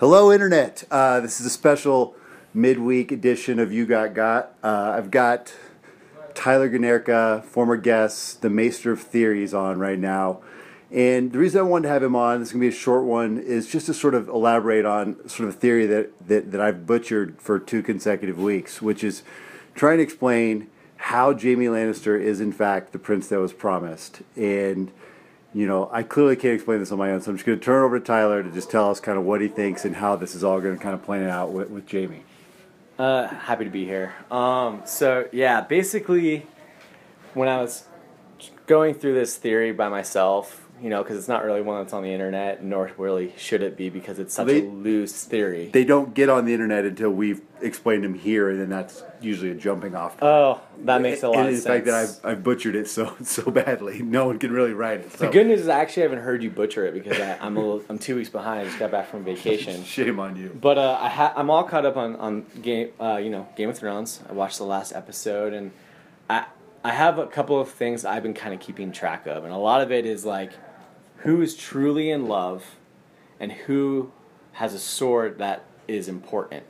Hello, Internet. Uh, this is a special midweek edition of You Got Got. Uh, I've got Tyler Ganerka, former guest, the Maester of Theories, on right now. And the reason I wanted to have him on, this is going to be a short one, is just to sort of elaborate on sort of a theory that, that, that I've butchered for two consecutive weeks, which is trying to explain how Jaime Lannister is, in fact, the prince that was promised. And you know, I clearly can't explain this on my own, so I'm just going to turn over to Tyler to just tell us kind of what he thinks and how this is all going to kind of plan out with, with Jaime. Uh, happy to be here. Um, so yeah, basically, when I was going through this theory by myself, you know, because it's not really one that's on the internet, nor really should it be because it's such They- a loose theory. They don't get on the internet until we've explained them here, and then that's usually a jumping off. point. oh, that makes a lot and of the fact that I've, I've butchered it so so badly, no one can really write it. So. the good news is I actually haven't heard you butcher it because I, I'm a little, I'm two weeks behind. I just got back from vacation. Shame on you. But uh, I ha- I'm all caught up on on game, uh, you know, Game of Thrones. I watched the last episode, and I I have a couple of things I've been kind of keeping track of, and a lot of it is like who is truly in love, and who has a sword that is important,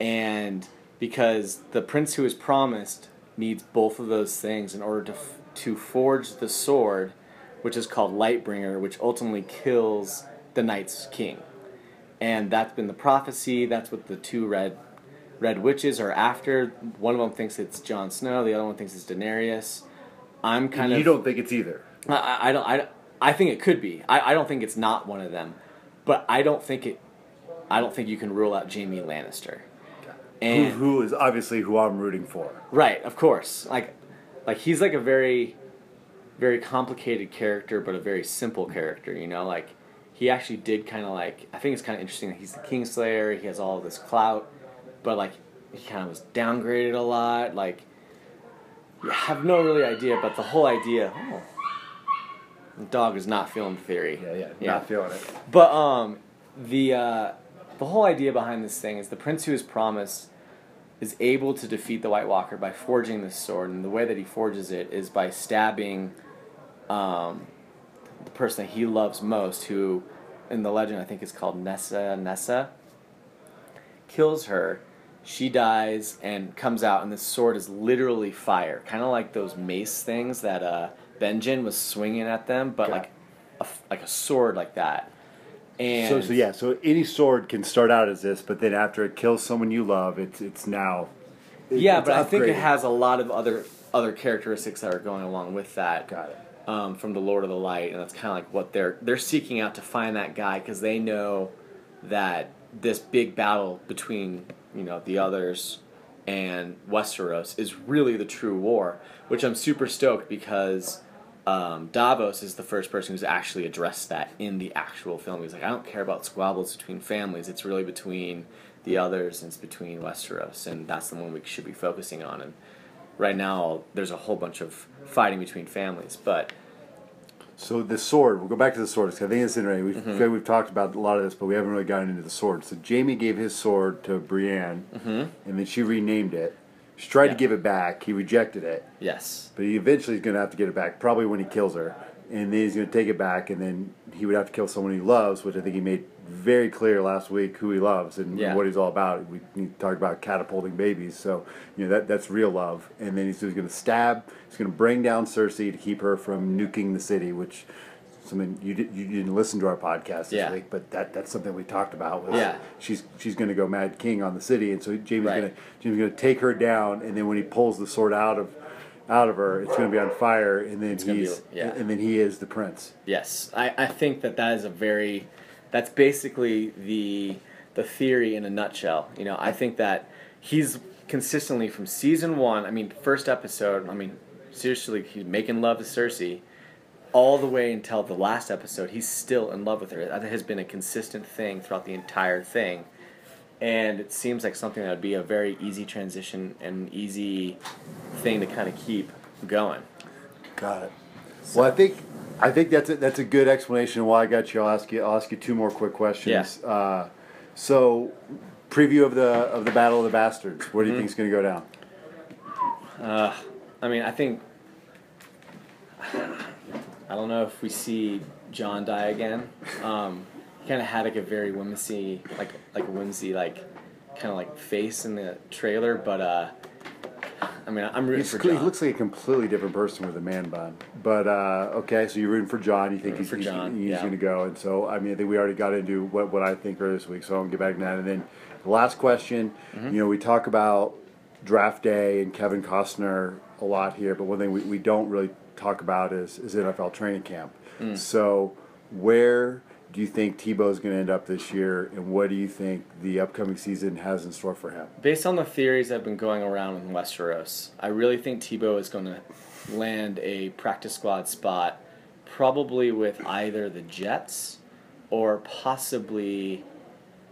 and because the prince who is promised needs both of those things in order to f- to forge the sword, which is called Lightbringer, which ultimately kills the Night's King and that's been the prophecy. That's what the two red red witches are after. One of them thinks it's Jon Snow. The other one thinks it's Daenerys. I'm kind of. You don't think it's either. I, I- I don't. I, I think it could be. I, I don't think it's not one of them, but I don't think it. I don't think you can rule out Jaime Lannister. Who, And who is obviously who I'm rooting for. Right, of course. Like, like he's like a very, very complicated character, but a very simple character. You know, like he actually did kind of like. I think it's kind of interesting that he's the Kingslayer. He has all of this clout, but like he kind of was downgraded a lot. Like, you have no really idea, but the whole idea. Oh, the dog is not feeling the theory. Yeah, yeah, not feeling it. But um, the uh, the whole idea behind this thing is the prince who is promised is able to defeat the White Walker by forging this sword, and the way that he forges it is by stabbing um, the person that he loves most, who in the legend I think is called Nessa. Nessa kills her. She dies and comes out, and this sword is literally fire, kind of like those mace things that uh, Benjen was swinging at them, but like a, like a sword like that. And So, so yeah, so any sword can start out as this, but then after it kills someone you love, it's it's now. it- Yeah, it's but I think it upgraded. has a lot of other other characteristics that are going along with that. Got it. Um, from the Lord of the Light, and that's kind of like what they're they're seeking out to find that guy because they know that this big battle between you know the others and Westeros is really the true war, which I'm super stoked because um, Davos is the first person who's actually addressed that in the actual film. He's like, I don't care about squabbles between families. It's really between the others and it's between Westeros, and that's the one we should be focusing on. And right now, there's a whole bunch of fighting between families, but So the sword, we'll go back to the sword. Cause I think it's interesting. We've, Mm-hmm. we've talked about a lot of this, but we haven't really gotten into the sword. So Jaime gave his sword to Brienne, and then she renamed it. She tried Mm-hmm. Yeah. to give it back. He rejected it, yes, but he eventually is going to have to get it back, probably when he kills her. And then he's going to take it back, and then he would have to kill someone he loves, which I think he made very clear last week who he loves and Yeah. what he's all about. We, we talked about catapulting babies, so you know that that's real love. And then he's, he's going to stab. He's going to bring down Cersei to keep her from nuking the city, which something you did, you didn't listen to our podcast this Yeah. week, but that that's something we talked about. Yeah. she's she's going to go mad king on the city, and so Jaime's Right. going to Jaime's going to take her down, and then when he pulls the sword out of out of her, it's going to be on fire, and then gonna be- he's yeah. and then he is the prince. yes, I, I think that that is a very that's basically the the theory in a nutshell. You know, I think that he's consistently from season one. I mean, first episode. I mean, seriously, he's making love to Cersei. All the way until the last episode, he's still in love with her. That has been a consistent thing throughout the entire thing. And it seems like something that would be a very easy transition and easy thing to kind of keep going. Got it. Well, I think I think that's a, that's a good explanation of why I got you. I'll ask you. I'll ask you two more quick questions. Yeah. Uh, so, preview of the of the Battle of the Bastards. What do Mm-hmm. you think is going to go down? Uh, I mean, I think I don't know if we see Jon die again. Um, kind of had like a very whimsy, like like a whimsy, like kind of like face in the trailer. But uh, I mean, I'm rooting He's, for he Jon. looks like a completely different person with a man bun. But uh, okay, so you're rooting for Jon. You think he's, for he's, Jon, he's yeah. going to go. And so, I mean, I think we already got into what, what I think earlier this week. So I'll get back to that. And then the last question Mm-hmm. you know, we talk about draft day and Kevin Costner a lot here, but one thing we, we don't really talk about is, is NFL training camp. Mm. So, where do you think Tebow is going to end up this year, and what do you think the upcoming season has in store for him? Based on the theories that have been going around in Westeros, I really think Tebow is going to land a practice squad spot, probably with either the Jets or possibly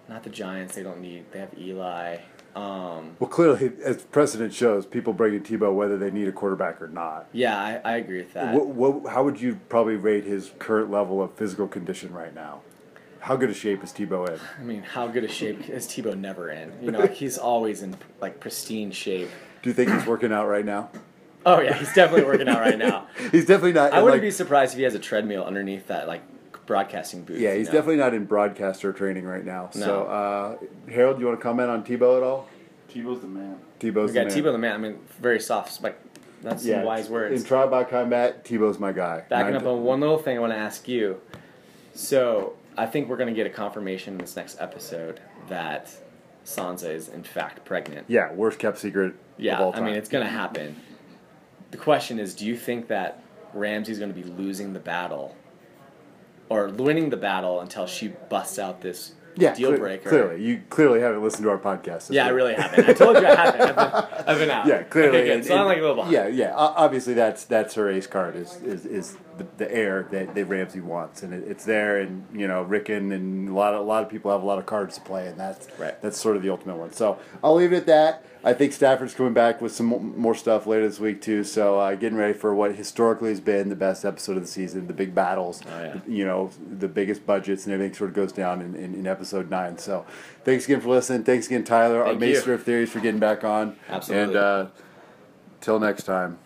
not the Giants. They don't need. They have Eli. Um, Well, clearly, as precedent shows, people bring in Tebow whether they need a quarterback or not. yeah, I, I agree with that. What, what, how would you probably rate his current level of physical condition right now? How good a shape is Tebow in? I mean, how good a shape is Tebow never in? You know, like, he's always in like pristine shape. Do you think he's working out right now? Oh yeah, he's definitely working out right now. He's definitely not. I wouldn't like, be surprised if he has a treadmill underneath that like broadcasting booth. Yeah, he's definitely not in broadcaster training right now. So, No. uh, Harold, you want to comment on Tebow at all? Tebow's the man. Tebow's We got the man. Tebow the man. I mean, very soft. Like that's some wise words. In trial by combat, Tebow's my guy. Backing Nine up on one little thing, I want to ask you. So I think we're going to get a confirmation in this next episode that Sansa is in fact pregnant. Yeah, worst kept secret Yeah, of all I mean it's going to happen. The question is, do you think that Ramsay's going to be losing the battle, or winning the battle until she busts out this yeah, deal breaker? Clearly, you clearly haven't listened to our podcast. Yeah, I really haven't. I told you I haven't. I've been, I've been out. Yeah, clearly. Okay, good. and- I'm like a little behind. Yeah, yeah. Obviously, that's that's her ace card is is, is the, the heir that, that Ramsay wants, and it, it's there. And you know, Rickon and a lot of a lot of people have a lot of cards to play, and that's Right. that's sort of the ultimate one. So I'll leave it at that. I think Stafford's coming back with some more stuff later this week too. So uh, getting ready for what historically has been the best episode of the season, the big battles. Oh, yeah. You know, the biggest budgets and everything sort of goes down in, in, in episode nine. So thanks again for listening. Thanks again, Tyler, our Thank you. maester of theories, for getting back on. Absolutely. And uh, till next time.